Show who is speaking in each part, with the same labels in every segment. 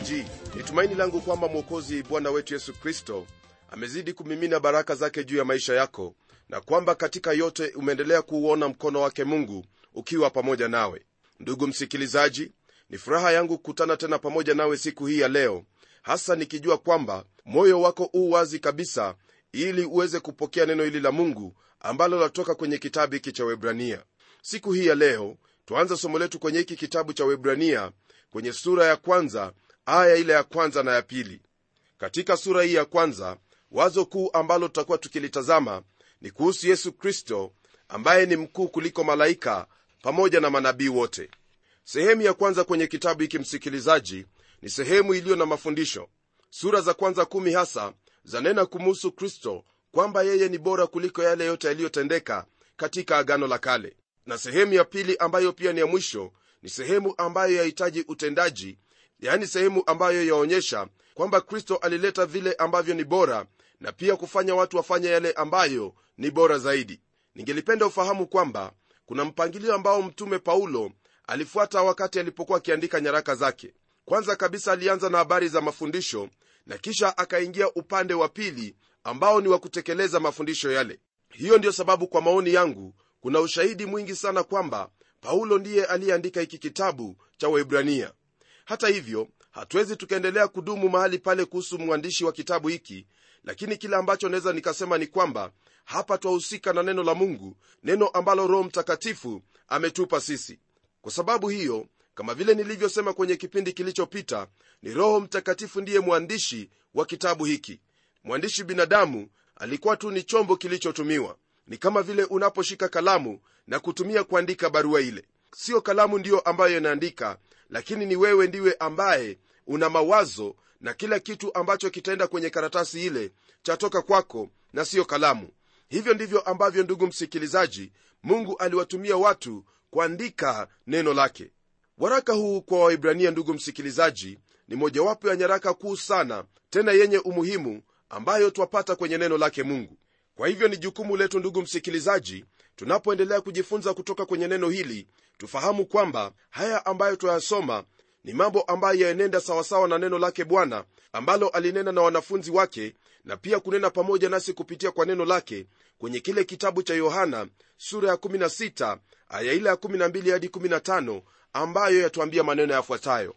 Speaker 1: msikilizaji ni tumaini langu kwamba mwokozi bwana wetu yesu kristo amezidi kumimina baraka zake juu ya maisha yako na kwamba katika yote umeendelea kuuona mkono wake mungu ukiwa pamoja nawe. Ndugu msikilizaji ni furaha yangu kukutana tena pamoja nawe siku hii ya leo hasa nikijua kwamba moyo wako huu wazi kabisa ili uweze kupokea neno hili la mungu ambalo latoka kwenye kitabu hiki cha webrania siku hii ya leo tuanze somo letu kwenye hiki kitabu cha webrania kwenye sura ya kwanza aya ile ya kwanza na ya pili. Katika sura hii ya kwanza wazo kuu ambalo tutakuwa tukilitazama ni kuhusu yesu kristo ambaye ni mkuu kuliko malaika pamoja na manabii wote. Sehemu ya kwanza kwenye kitabu hiki msikilizaji ni sehemu iliyo na mafundisho. Sura za kwanza kumi hasa zanena kumuhusu kristo kwamba yeye ni bora kuliko yale yote yaliyotendeka katika agano la kale. Na sehemu ya pili ambayo pia ni ya mwisho ni sehemu ambayo yahitaji utendaji yaani sehemu ambayo yaonyesha kwamba kristo alileta vile ambavyo ni bora na pia kufanya watu wafanye yale ambayo ni bora zaidi. Ningelipenda ufahamu kwamba kuna mpangilio ambao mtume paulo alifuata wakati alipokuwa akiandika nyaraka zake. Kwanza kabisa alianza na habari za mafundisho na kisha akaingia upande wa pili ambao ni wa kutekeleza mafundisho yale. Hiyo ndiyo sababu kwa maoni yangu kuna ushahidi mwingi sana kwamba paulo ndiye aliyeandika hiki kitabu cha waibrania hata hivyo hatuwezi tukaendelea kudumu mahali pale kuhusu mwandishi wa kitabu hiki lakini kile ambacho naweza nikasema ni kwamba hapa twahusika na neno la mungu neno ambalo roho mtakatifu ametupa sisi. Kwa sababu hiyo kama vile nilivyosema kwenye kipindi kilichopita ni roho mtakatifu ndiye mwandishi wa kitabu hiki. Mwandishi binadamu alikuwa tu ni chombo kilichotumiwa. Ni kama vile unaposhika kalamu na kutumia kuandika barua ile. Siyo kalamu ndiyo ambayo inaandika lakini ni wewe ndiwe ambaye una mawazo na kila kitu ambacho kitaenda kwenye karatasi ile chatoka kwako na siyo kalamu. Hivyo ndivyo ambavyo ndugu msikilizaji mungu aliwatumia watu kuandika neno lake. Waraka huu kwa waibrania ndugu msikilizaji ni mojawapo ya nyaraka kuu sana tena yenye umuhimu ambayo twapata kwenye neno lake mungu. Kwa hivyo ni jukumu letu ndugu msikilizaji tunapoendelea kujifunza kutoka kwenye neno hili tufahamu kwamba haya ambayo twayasoma ni mambo ambayo yaenenda sawasawa na neno lake bwana ambalo alinena na wanafunzi wake na pia kunena pamoja nasi kupitia kwa neno lake kwenye kile kitabu cha yohana sura ya 16 aya ile ya 12 hadi 15 ambayo yatuambia maneno yafuatayo.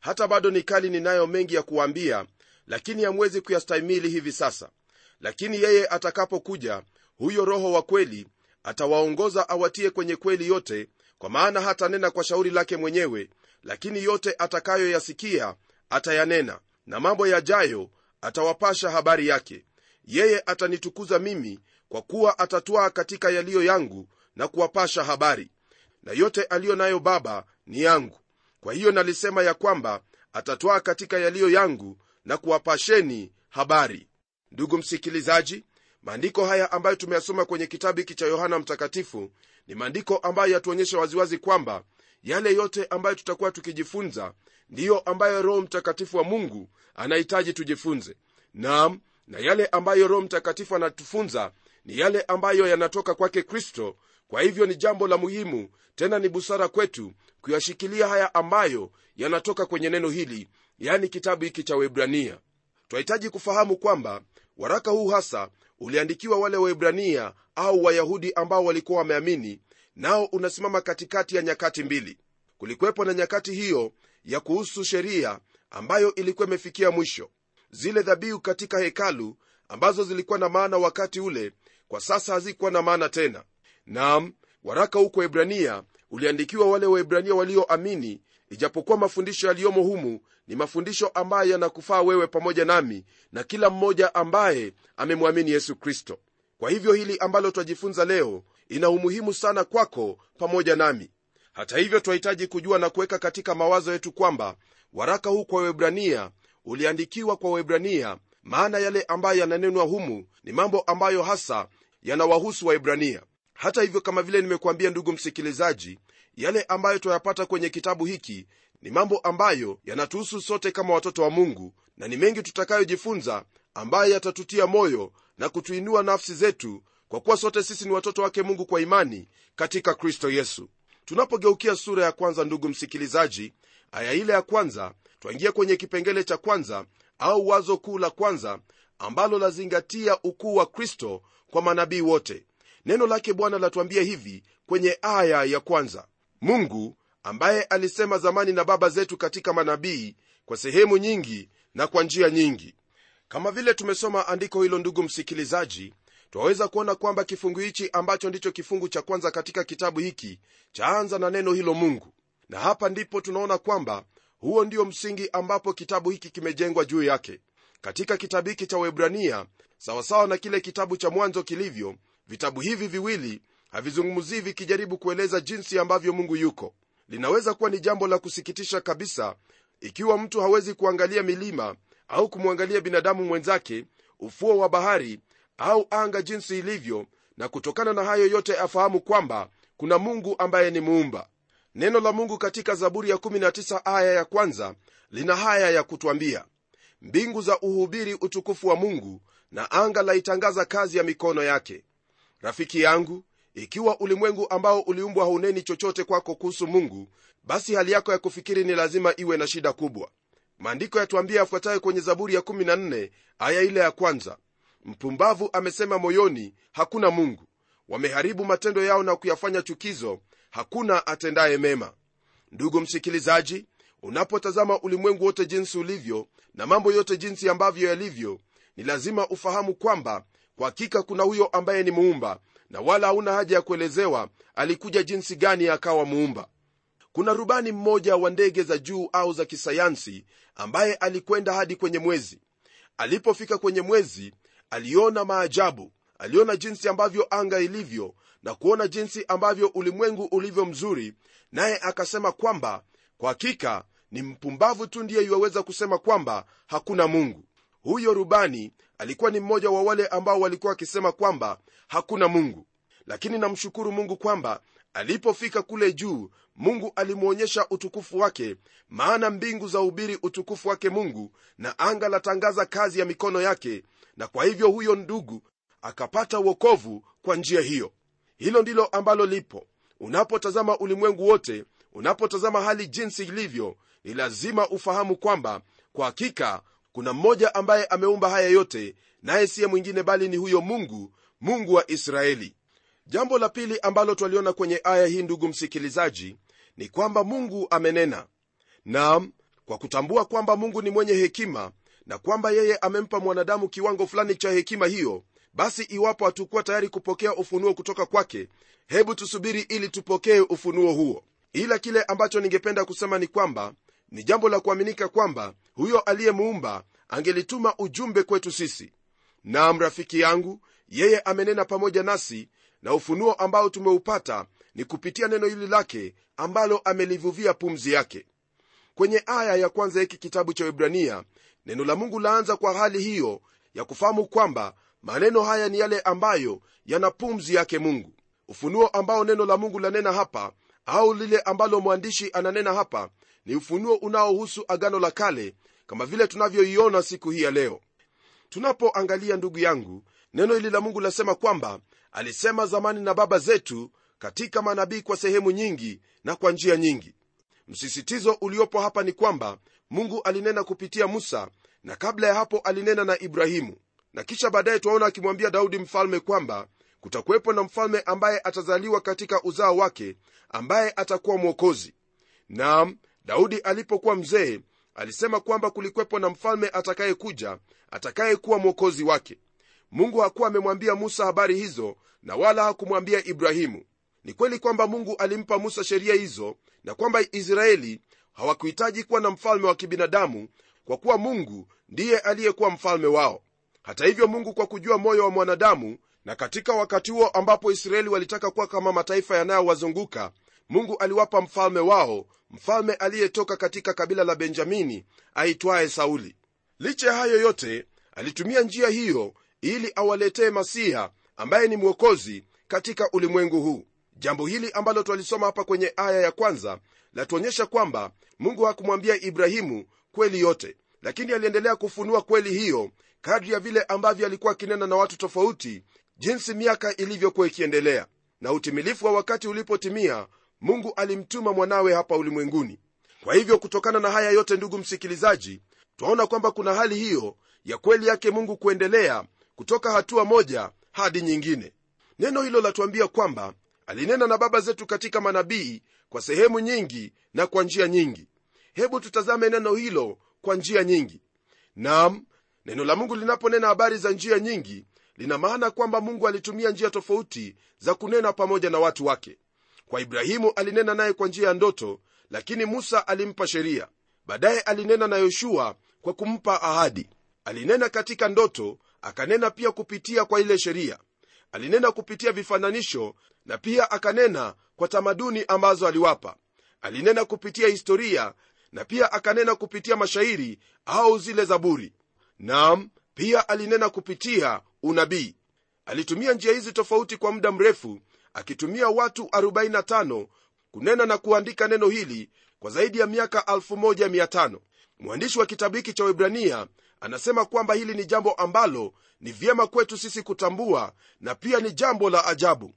Speaker 1: Hata bado ni kali ninayo mengi ya kuwaambia lakini hamwezi kuyastahimili hivi sasa. Lakini yeye atakapokuja huyo roho wa kweli atawaongoza awatie kwenye kweli yote kwa maana hatanena kwa shauri lake mwenyewe lakini yote atakayoyasikia atayanena na mambo yajayo atawapasha habari yake. Yeye atanitukuza mimi kwa kuwa atatwaa katika yaliyo yangu na kuwapasha habari. Na yote aliyo nayo baba ni yangu. Kwa hiyo nalisema ya kwamba atatwaa katika yaliyo yangu na kuwapasheni habari. Ndugu msikilizaji maandiko haya ambayo tumeyasoma kwenye kitabu hiki cha yohana mtakatifu ni maandiko ambayo yatuonyesha waziwazi kwamba yale yote ambayo tutakuwa tukijifunza ndiyo ambayo roho mtakatifu wa mungu anahitaji tujifunze. Nam na yale ambayo roho mtakatifu anatufunza ni yale ambayo yanatoka kwake kristo. Kwa hivyo ni jambo la muhimu tena ni busara kwetu kuyashikilia haya ambayo yanatoka kwenye neno hili yani kitabu hiki cha webrania twahitaji kufahamu kwamba waraka huu hasa uliandikiwa wale waibrania au wayahudi ambao walikuwa wameamini nao unasimama katikati ya nyakati mbili. Kulikuwepo na nyakati hiyo ya kuhusu sheria ambayo ilikuwa imefikia mwisho. Zile dhabihu katika hekalu ambazo zilikuwa na maana wakati ule kwa sasa hazikuwa na maana tena. Nam waraka huko hebrania uliandikiwa wale waibrania walioamini ijapokuwa mafundisho yaliyomo humu ni mafundisho ambayo yanakufaa wewe pamoja nami na kila mmoja ambaye amemwamini yesu kristo. Kwa hivyo hili ambalo twajifunza leo ina umuhimu sana kwako pamoja nami. Hata hivyo twahitaji kujua na kuweka katika mawazo yetu kwamba waraka huu kwa webrania uliandikiwa kwa webrania maana yale ambayo yananenwa humu ni mambo ambayo hasa yanawahusu waebrania. Hata hivyo kama vile nimekuambia ndugu msikilizaji yale ambayo twayapata kwenye kitabu hiki ni mambo ambayo yanatuhusu sote kama watoto wa mungu na ni mengi tutakayojifunza ambayo yatatutia moyo na kutuinua nafsi zetu kwa kuwa sote sisi ni watoto wake mungu kwa imani katika kristo yesu. Tunapogeukia sura ya kwanza ndugu msikilizaji aya ile ya kwanza twaingia kwenye kipengele cha kwanza au wazo kuu la kwanza ambalo lazingatia ukuu wa kristo kwa manabii wote. Neno lake bwana latuambia hivi kwenye aya ya kwanza mungu ambaye alisema zamani na baba zetu katika manabii kwa sehemu nyingi na kwa njia nyingi. Kama vile tumesoma andiko hilo ndugu msikilizaji twaweza kuona kwamba kifungu hichi ambacho ndicho kifungu cha kwanza katika kitabu hiki chaanza na neno hilo mungu. Na hapa ndipo tunaona kwamba huo ndio msingi ambapo kitabu hiki kimejengwa juu yake. Katika kitabu hiki cha webrania sawasawa na kile kitabu cha mwanzo kilivyo vitabu hivi viwili havizungumzii vikijaribu kueleza jinsi ambavyo mungu yuko. Linaweza kuwa ni jambo la kusikitisha kabisa ikiwa mtu hawezi kuangalia milima au kumwangalia binadamu mwenzake ufuo wa bahari au anga jinsi ilivyo na kutokana na hayo yote afahamu kwamba kuna mungu ambaye ni muumba. Neno la mungu katika zaburi ya 19 aya ya kwanza lina haya ya kutwambia. Mbingu za uhubiri utukufu wa mungu na anga laitangaza kazi ya mikono yake. Rafiki yangu ikiwa ulimwengu ambao uliumbwa hauneni chochote kwako kuhusu mungu basi hali yako ya kufikiri ni lazima iwe na shida kubwa. Maandiko yatuambia yafuatayo kwenye zaburi ya 14 aya ile ya kwanza. Mpumbavu amesema moyoni hakuna mungu. Wameharibu matendo yao na kuyafanya chukizo hakuna atendaye mema. Ndugu msikilizaji unapotazama ulimwengu wote jinsi ulivyo na mambo yote jinsi ambavyo yalivyo ni lazima ufahamu kwamba kwa hakika kuna huyo ambaye ni muumba na wala hauna haja ya kuelezewa alikuja jinsi gani akawa muumba. Kuna rubani mmoja wa ndege za juu au za kisayansi ambaye alikwenda hadi kwenye mwezi. Alipofika kwenye mwezi aliona maajabu. Aliona jinsi ambavyo anga ilivyo na kuona jinsi ambavyo ulimwengu ulivyo mzuri naye akasema kwamba kwa hakika ni mpumbavu tu ndiye yuwaweza kusema kwamba hakuna mungu. Huyo rubani alikuwa ni mmoja wa wale ambao walikuwa wakisema kwamba hakuna mungu. Lakini namshukuru mungu kwamba alipofika kule juu mungu alimwonyesha utukufu wake maana mbingu za ubiri utukufu wake mungu na anga latangaza kazi ya mikono yake na kwa hivyo huyo ndugu akapata uokovu kwa njia hiyo. Hilo ndilo ambalo lipo. Unapotazama ulimwengu wote unapotazama hali jinsi ilivyo ni lazima ufahamu kwamba kwa hakika kuna mmoja ambaye ameumba haya yote naye siye mwingine bali ni huyo mungu mungu wa israeli. Jambo la pili ambalo twaliona kwenye aya hii ndugu msikilizaji ni kwamba mungu amenena. Nam kwa kutambua kwamba mungu ni mwenye hekima na kwamba yeye amempa mwanadamu kiwango fulani cha hekima hiyo basi iwapo hatukuwa tayari kupokea ufunuo kutoka kwake hebu tusubiri ili tupokee ufunuo huo. Ila kile ambacho ningependa kusema ni kwamba ni jambo la kuaminika kwamba huyo aliyemuumba angelituma ujumbe kwetu sisi. Nam rafiki yangu yeye amenena pamoja nasi na ufunuo ambao tumeupata ni kupitia neno hili lake ambalo amelivuvia pumzi yake. Kwenye aya ya kwanza hiki kitabu cha ibrania neno la mungu laanza kwa hali hiyo ya kufahamu kwamba maneno haya ni yale ambayo yana pumzi yake mungu. Ufunuo ambao neno la mungu lanena hapa au lile ambalo mwandishi ananena hapa ni ufunuo unaohusu agano la kale kama vile tunavyoiona siku hii ya leo. Tunapoangalia ndugu yangu neno hili la mungu lasema kwamba alisema zamani na baba zetu katika manabii kwa sehemu nyingi na kwa njia nyingi. Msisitizo uliopo hapa ni kwamba mungu alinena kupitia musa na kabla ya hapo alinena na ibrahimu. Na kisha baadaye twaona akimwambia daudi mfalme kwamba kutakuwepo na mfalme ambaye atazaliwa katika uzao wake ambaye atakuwa mwokozi. Naam daudi alipokuwa mzee alisema kwamba kulikwepo na mfalme atakayekuja atakayekuwa mwokozi wake. Mungu hakuwa amemwambia musa habari hizo na wala hakumwambia ibrahimu. Ni kweli kwamba mungu alimpa musa sheria hizo na kwamba israeli hawakuhitaji kuwa na mfalme wa kibinadamu kwa kuwa mungu ndiye aliyekuwa mfalme wao. Hata hivyo mungu kwa kujua moyo wa mwanadamu na katika wakati huo ambapo israeli walitaka kuwa kama mataifa yanayowazunguka mungu aliwapa mfalme wao mfalme aliyetoka katika kabila la benjamini aitwaye sauli. Licha ya hayo yote alitumia njia hiyo ili awaletee masiha ambaye ni mwokozi katika ulimwengu huu. Jambo hili ambalo twalisoma hapa kwenye aya ya kwanza latuonyesha kwamba mungu hakumwambia ibrahimu kweli yote lakini aliendelea kufunua kweli hiyo kadri ya vile ambavyo alikuwa akinena na watu tofauti jinsi miaka ilivyokuwa ikiendelea. Na utimilifu wa wakati ulipotimia mungu alimtuma mwanawe hapa ulimwenguni. Kwa hivyo kutokana na haya yote ndugu msikilizaji twaona kwamba kuna hali hiyo ya kweli yake mungu kuendelea kutoka hatua moja hadi nyingine. Neno hilo latuambia kwamba alinena na baba zetu katika manabii kwa sehemu nyingi na kwa njia nyingi. Hebu tutazame neno hilo kwa njia nyingi. Nam neno la mungu linaponena habari za njia nyingi lina maana kwamba mungu alitumia njia tofauti za kunena pamoja na watu wake kwa ibrahimu alinena naye kwa njia ya ndoto lakini musa alimpa sheria. Baadaye alinena na yoshua kwa kumpa ahadi. Alinena katika ndoto akanena pia kupitia kwa ile sheria. Alinena kupitia vifananisho na pia akanena kwa tamaduni ambazo aliwapa. Alinena kupitia historia na pia akanena kupitia mashairi au zile zaburi. Nam pia alinena kupitia unabii. Alitumia njia hizi tofauti kwa muda mrefu akitumia watu 45 kunena na kuandika neno hili kwa zaidi ya miaka 1500 mwandishi wa kitabu hiki cha webrania anasema kwamba hili ni jambo ambalo ni vyema kwetu sisi kutambua na pia ni jambo la ajabu.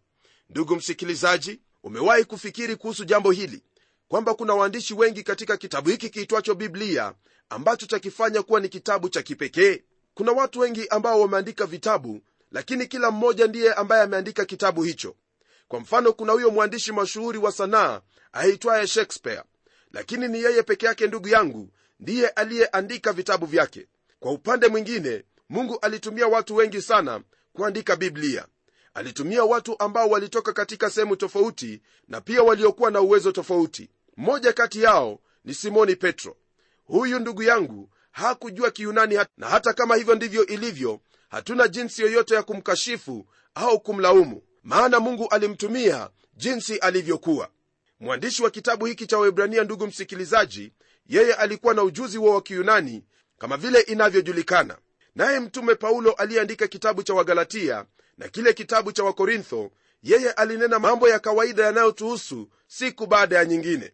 Speaker 1: Ndugu msikilizaji umewahi kufikiri kuhusu jambo hili? Kwamba kuna waandishi wengi katika kitabu hiki kiitwacho biblia ambacho chakifanya kuwa ni kitabu cha kipekee? Kuna watu wengi ambao wameandika vitabu lakini kila mmoja ndiye ambaye ameandika kitabu hicho kwa mfano kuna huyo mwandishi mashuhuri wa sanaa aitwaye shakespeare. Lakini ni yeye peke yake ndugu yangu ndiye aliyeandika vitabu vyake. Kwa upande mwingine mungu alitumia watu wengi sana kuandika biblia. Alitumia watu ambao walitoka katika sehemu tofauti na pia waliokuwa na uwezo tofauti. Mmoja kati yao ni simoni petro. Huyu ndugu yangu hakujua kiunani na hata kama hivyo ndivyo ilivyo hatuna jinsi yoyote ya kumkashifu au kumlaumu maana mungu alimtumia jinsi alivyokuwa. Mwandishi wa kitabu hiki cha waibrania ndugu msikilizaji yeye alikuwa na ujuzi huo wa kiyunani kama vile inavyojulikana. Naye mtume paulo aliyeandika kitabu cha wagalatia na kile kitabu cha wakorintho yeye alinena mambo ya kawaida yanayotuhusu siku baada ya nyingine.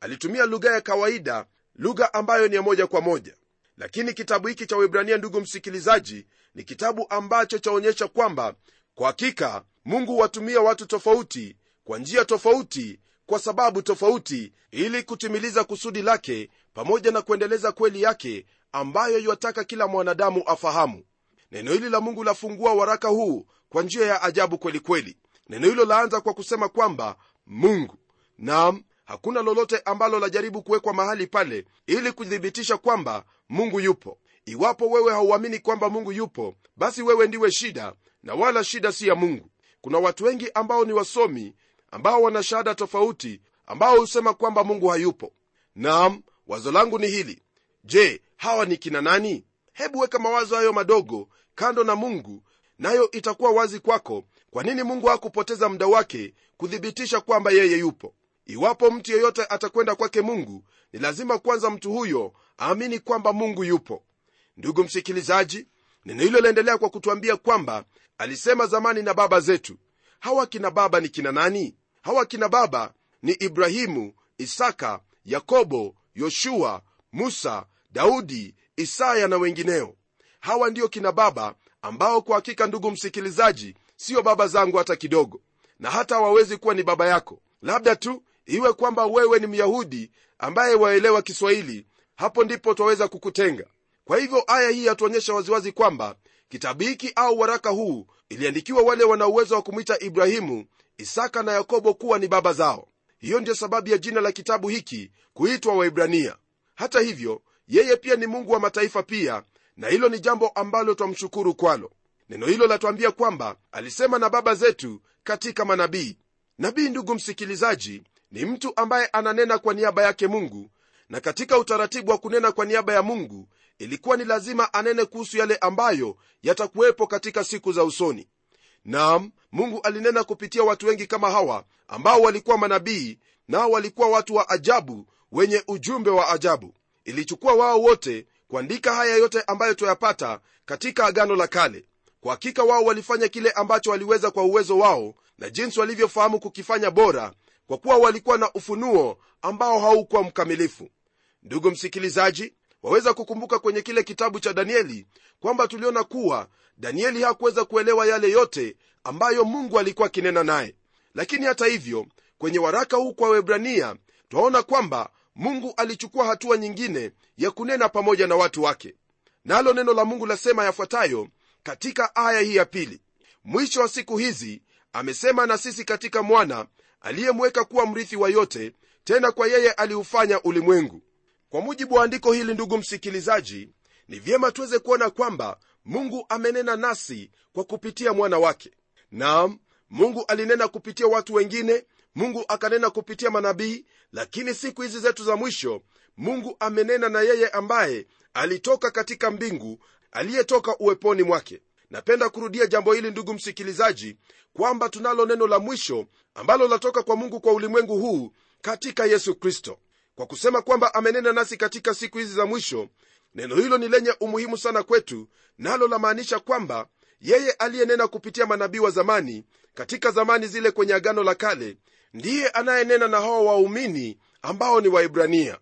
Speaker 1: Alitumia lugha ya kawaida lugha ambayo ni ya moja kwa moja. Lakini kitabu hiki cha wibrania ndugu msikilizaji ni kitabu ambacho chaonyesha kwamba kwa hakika mungu watumia watu tofauti kwa njia tofauti kwa sababu tofauti ili kutimiliza kusudi lake pamoja na kuendeleza kweli yake ambayo iwataka kila mwanadamu afahamu. Neno hili la mungu lafungua waraka huu kwa njia ya ajabu kwelikweli kweli. neno hilo laanza kwa kusema kwamba mungu. Nam hakuna lolote ambalo lajaribu kuwekwa mahali pale ili kuthibitisha kwamba mungu yupo iwapo wewe hauamini kwamba mungu yupo basi wewe ndiwe shida na wala shida si ya mungu. Kuna watu wengi ambao ni wasomi ambao wana shahada tofauti ambao husema kwamba mungu hayupo. Nam wazo langu ni hili. Je hawa ni kina nani? Hebu weka mawazo hayo madogo kando na mungu nayo itakuwa wazi kwako kwa nini mungu hakupoteza muda wake kuthibitisha kwamba yeye yupo. Iwapo mtu yeyote atakwenda kwake mungu ni lazima kwanza mtu huyo aamini kwamba mungu yupo ndugu msikilizaji neno hilo laendelea kwa kutwambia kwamba alisema zamani na baba zetu hawa kina baba ni kina nani? Hawa kina baba ni ibrahimu isaka yakobo yoshua musa daudi isaya na wengineo. Hawa ndiyo kina baba ambao kwa hakika ndugu msikilizaji siyo baba zangu hata kidogo na hata hawawezi kuwa ni baba yako. Labda tu iwe kwamba wewe ni myahudi ambaye waelewa kiswahili hapo ndipo twaweza kukutenga kwa hivyo aya hii yatuonyesha waziwazi kwamba kitabu hiki au waraka huu iliandikiwa wale wana uwezo wa kumwita ibrahimu isaka na yakobo kuwa ni baba zao. Hiyo ndiyo sababu ya jina la kitabu hiki kuitwa waibrania hata hivyo yeye pia ni mungu wa mataifa pia na hilo ni jambo ambalo twamshukuru kwalo. Neno hilo latuambia kwamba alisema na baba zetu katika manabii. Nabii ndugu msikilizaji ni mtu ambaye ananena kwa niaba yake mungu na katika utaratibu wa kunena kwa niaba ya mungu ilikuwa ni lazima anene kuhusu yale ambayo yatakuwepo katika siku za usoni. Nam mungu alinena kupitia watu wengi kama hawa ambao walikuwa manabii nao walikuwa watu wa ajabu wenye ujumbe wa ajabu. Ilichukua wao wote kuandika haya yote ambayo tuyapata katika agano la kale. Kwa hakika wao walifanya kile ambacho waliweza kwa uwezo wao na jinsi walivyofahamu kukifanya bora kwa kuwa walikuwa na ufunuo ambao haukuwa mkamilifu. Ndugu msikilizaji waweza kukumbuka kwenye kile kitabu cha danieli kwamba tuliona kuwa danieli hakuweza kuelewa yale yote ambayo mungu alikuwa akinena naye. Lakini hata hivyo kwenye waraka huu kwa webrania twaona kwamba mungu alichukua hatua nyingine ya kunena pamoja na watu wake. Nalo neno la mungu lasema yafuatayo katika aya hii ya pili. Mwisho wa siku hizi amesema na sisi katika mwana aliyemweka kuwa mrithi wa yote tena kwa yeye aliufanya ulimwengu kwa mujibu wa andiko hili ndugu msikilizaji ni vyema tuweze kuona kwamba mungu amenena nasi kwa kupitia mwana wake. Naam mungu alinena kupitia watu wengine mungu akanena kupitia manabii lakini siku hizi zetu za mwisho mungu amenena na yeye ambaye alitoka katika mbingu aliyetoka uweponi mwake. Napenda kurudia jambo hili ndugu msikilizaji kwamba tunalo neno la mwisho ambalo latoka kwa mungu kwa ulimwengu huu katika yesu kristo kwa kusema kwamba amenena nasi katika siku hizi za mwisho neno hilo ni lenye umuhimu sana kwetu nalo lamaanisha kwamba yeye aliyenena kupitia manabii wa zamani katika zamani zile kwenye agano la kale ndiye anayenena na hawa waumini ambao ni waibrania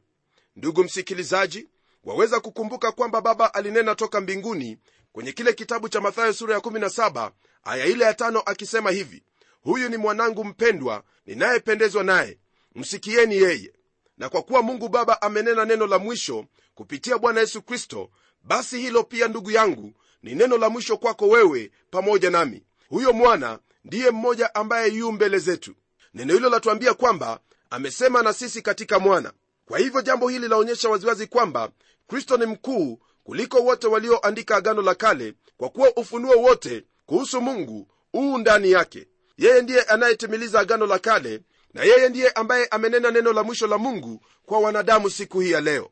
Speaker 1: ndugu msikilizaji waweza kukumbuka kwamba baba alinena toka mbinguni kwenye kile kitabu cha mathayo sura ya 17 aya ile ya tano akisema hivi huyu ni mwanangu mpendwa ninayependezwa naye msikieni yeye na kwa kuwa mungu baba amenena neno la mwisho kupitia bwana yesu kristo basi hilo pia ndugu yangu ni neno la mwisho kwako wewe pamoja nami. Huyo mwana ndiye mmoja ambaye yu mbele zetu. Neno hilo latuambia kwamba amesema na sisi katika mwana. Kwa hivyo jambo hili laonyesha waziwazi kwamba kristo ni mkuu kuliko wote walioandika agano la kale kwa kuwa ufunuo wote kuhusu mungu uu ndani yake. Yeye ndiye anayetimiliza agano la kale na yeye ndiye ambaye amenena neno la mwisho la mungu kwa wanadamu siku hii ya leo.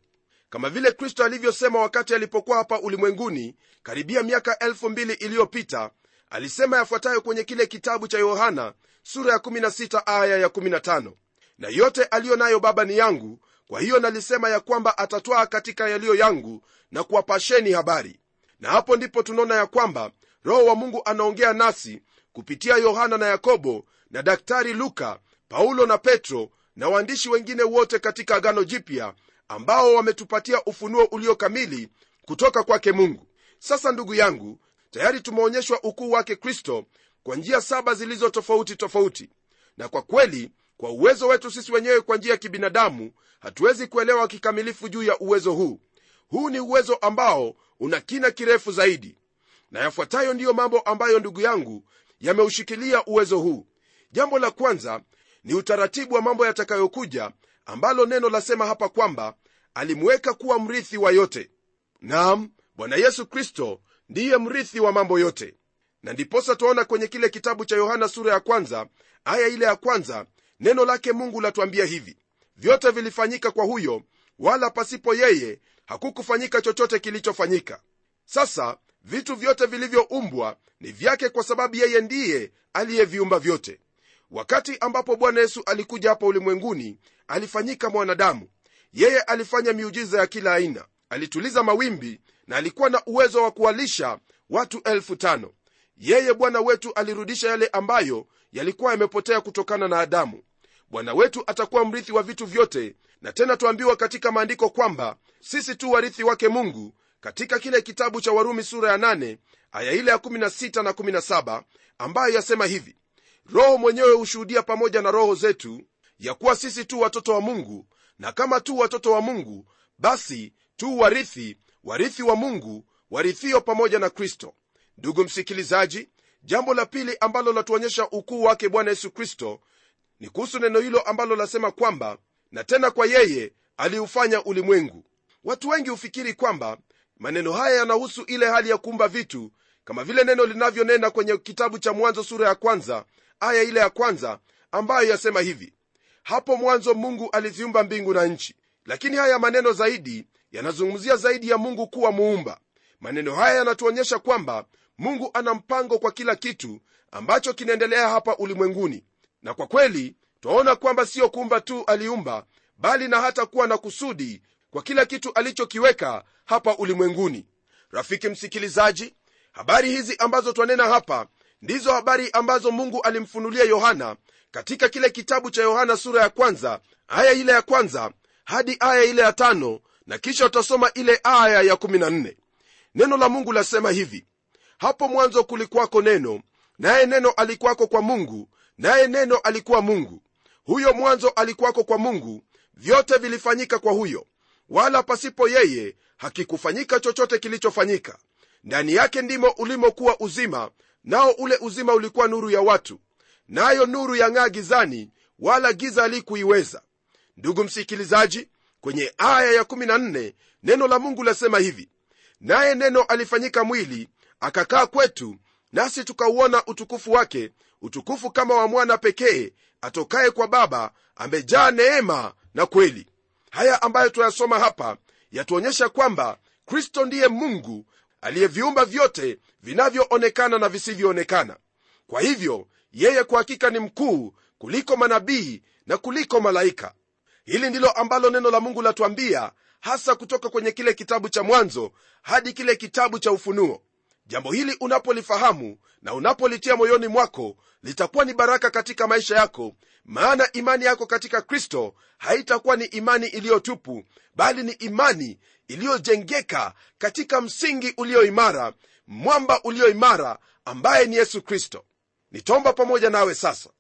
Speaker 1: Kama vile kristo alivyosema wakati alipokuwa hapa ulimwenguni karibia miaka 2000 iliyopita alisema yafuatayo kwenye kile kitabu cha yohana sura ya 16 aya ya 15 na yote aliyo nayo baba ni yangu kwa hiyo nalisema ya kwamba atatwaa katika yaliyo yangu na kuwapasheni habari. Na hapo ndipo tunaona ya kwamba roho wa mungu anaongea nasi kupitia yohana na yakobo na daktari luka paulo na petro na waandishi wengine wote katika agano jipya ambao wametupatia ufunuo ulio kamili kutoka kwake mungu. Sasa ndugu yangu tayari tumeonyeshwa ukuu wake kristo kwa njia saba zilizo tofauti tofauti. Na kwa kweli kwa uwezo wetu sisi wenyewe kwa njia ya kibinadamu hatuwezi kuelewa kikamilifu juu ya uwezo huu. Huu ni uwezo ambao una kina kirefu zaidi. Na yafuatayo ndiyo mambo ambayo ndugu yangu yameushikilia uwezo huu. Jambo la kwanza ni utaratibu wa mambo yatakayokuja ambalo neno lasema hapa kwamba alimweka kuwa mrithi wa yote. Nam bwana yesu kristo ndiye mrithi wa mambo yote. Na ndiposa twaona kwenye kile kitabu cha yohana sura ya kwanza aya ile ya kwanza neno lake mungu latuambia hivi vyote vilifanyika kwa huyo wala pasipo yeye hakukufanyika chochote kilichofanyika. Sasa vitu vyote vilivyoumbwa ni vyake kwa sababu yeye ndiye aliyeviumba vyote wakati ambapo bwana yesu alikuja hapa ulimwenguni alifanyika mwanadamu. Yeye alifanya miujiza ya kila aina. Alituliza mawimbi na alikuwa na uwezo wa kuwalisha watu elfu tano. Yeye bwana wetu alirudisha yale ambayo yalikuwa yamepotea kutokana na adamu. Bwana wetu atakuwa mrithi wa vitu vyote na tena tuambiwa katika maandiko kwamba sisi tu warithi wake mungu katika kile kitabu cha warumi sura ya 8 aya ile ya 16 na 17 ambayo yasema hivi roho mwenyewe hushuhudia pamoja na roho zetu ya kuwa sisi tu watoto wa mungu na kama tu watoto wa mungu basi tu warithi warithi wa mungu warithio pamoja na kristo. Ndugu msikilizaji jambo la pili ambalo latuonyesha ukuu wake bwana yesu kristo ni kuhusu neno hilo ambalo lasema kwamba na tena kwa yeye aliufanya ulimwengu. Watu wengi hufikiri kwamba maneno haya yanahusu ile hali ya kuumba vitu kama vile neno linavyonena kwenye kitabu cha mwanzo sura ya kwanza aya ile ya kwanza ambayo yasema hivi hapo mwanzo mungu aliziumba mbingu na nchi. Lakini haya maneno zaidi yanazungumzia zaidi ya mungu kuwa muumba. Maneno haya yanatuonyesha kwamba mungu ana mpango kwa kila kitu ambacho kinaendelea hapa ulimwenguni. Na kwa kweli twaona kwamba siyo kuumba tu aliumba bali na hata kuwa na kusudi kwa kila kitu alichokiweka hapa ulimwenguni. Rafiki msikilizaji habari hizi ambazo twanena hapa ndizo habari ambazo mungu alimfunulia yohana katika kile kitabu cha yohana sura ya kwanza aya ile ya kwanza hadi aya ile ya tano na kisha utasoma ile aya ya 14 neno la mungu lasema hivi hapo mwanzo kulikuwako neno naye neno alikuwako kwa mungu naye neno alikuwa mungu. Huyo mwanzo alikuwako kwa mungu vyote vilifanyika kwa huyo. Wala pasipo yeye hakikufanyika chochote kilichofanyika ndani yake ndimo ulimokuwa uzima nao ule uzima ulikuwa nuru ya watu nayo nuru yang'aa gizani wala giza halikuiweza. Ndugu msikilizaji kwenye aya ya14 neno la mungu lasema hivi naye neno alifanyika mwili akakaa kwetu nasi tukauona utukufu wake utukufu kama wa mwana pekee atokaye kwa baba amejaa neema na kweli. Haya ambayo tuyasoma hapa yatuonyesha kwamba kristo ndiye mungu aliyeviumba vyote vinavyoonekana na visivyoonekana. Kwa hivyo yeye kwa hakika ni mkuu kuliko manabii na kuliko malaika. Hili ndilo ambalo neno la mungu latuambia hasa kutoka kwenye kile kitabu cha mwanzo hadi kile kitabu cha ufunuo. Jambo hili unapolifahamu na unapolitia moyoni mwako litakuwa ni baraka katika maisha yako maana imani yako katika kristo haitakuwa ni imani iliyotupu bali ni imani iliyojengeka katika msingi ulioimara mwamba ulioimara ambaye ni yesu kristo. Nitaomba pamoja nawe sasa.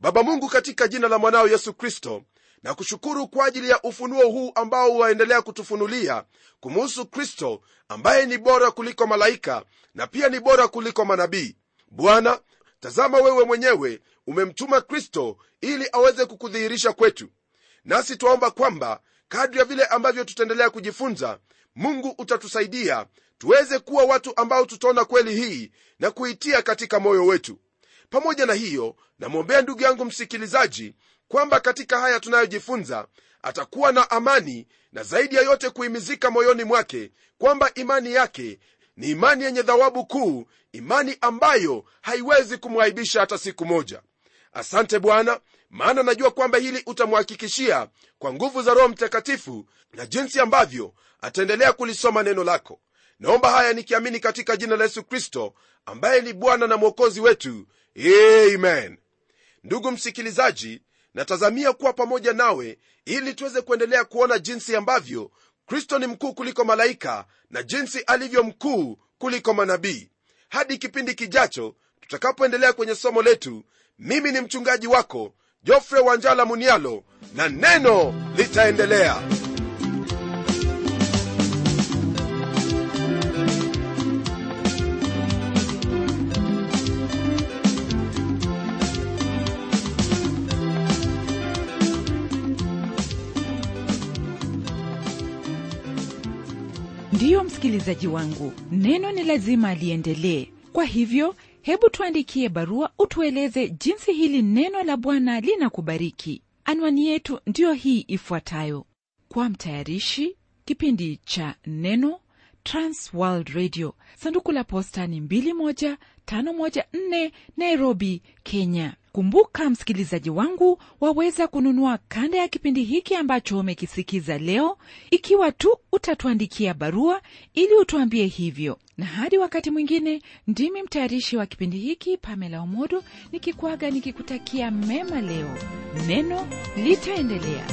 Speaker 1: Baba mungu katika jina la mwanao yesu kristo na kushukuru kwa ajili ya ufunuo huu ambao waendelea kutufunulia kumuhusu kristo ambaye ni bora kuliko malaika na pia ni bora kuliko manabii. Bwana tazama wewe mwenyewe umemtuma kristo ili aweze kukudhihirisha kwetu. Nasi twaomba kwamba kadri ya vile ambavyo tutaendelea kujifunza mungu utatusaidia tuweze kuwa watu ambao tutaona kweli hii na kuitia katika moyo wetu. Pamoja na hiyo namwombea ndugu yangu msikilizaji kwamba katika haya tunayojifunza atakuwa na amani na zaidi ya yote kuhimizika moyoni mwake kwamba imani yake ni imani yenye dhawabu kuu imani ambayo haiwezi kumwaibisha hata siku moja. Asante bwana maana najua kwamba hili utamhakikishia kwa nguvu za roho mtakatifu na jinsi ambavyo ataendelea kulisoma neno lako. Naomba haya nikiamini katika jina la yesu kristo ambaye ni bwana na mwokozi wetu. Amen. Ndugu msikilizaji natazamia kuwa pamoja nawe ili tuweze kuendelea kuona jinsi ambavyo kristo ni mkuu kuliko malaika na jinsi alivyo mkuu kuliko manabii. Hadi kipindi kijacho tutakapoendelea kwenye somo letu mimi ni mchungaji wako jofre wanjala munialo na neno litaendelea.
Speaker 2: Ndiyo msikilizaji wangu neno ni lazima aliendelee kwa hivyo hebu tuandikie barua utueleze jinsi hili neno la bwana linakubariki. Anwani yetu ndiyo hii ifuatayo. Kwa mtayarishi kipindi cha neno transworld radio. Sanduku la posta ni 21514 nairobi kenya. Kumbuka msikilizaji wangu waweza kununua kanda ya kipindi hiki ambacho umekisikiza leo. Ikiwa tu utatuandikia barua ili utuambie hivyo. Na hadi wakati mwingine ndimi mtayarishi wa kipindi hiki pamela omodo nikikwaga nikikutakia mema leo. Neno litaendelea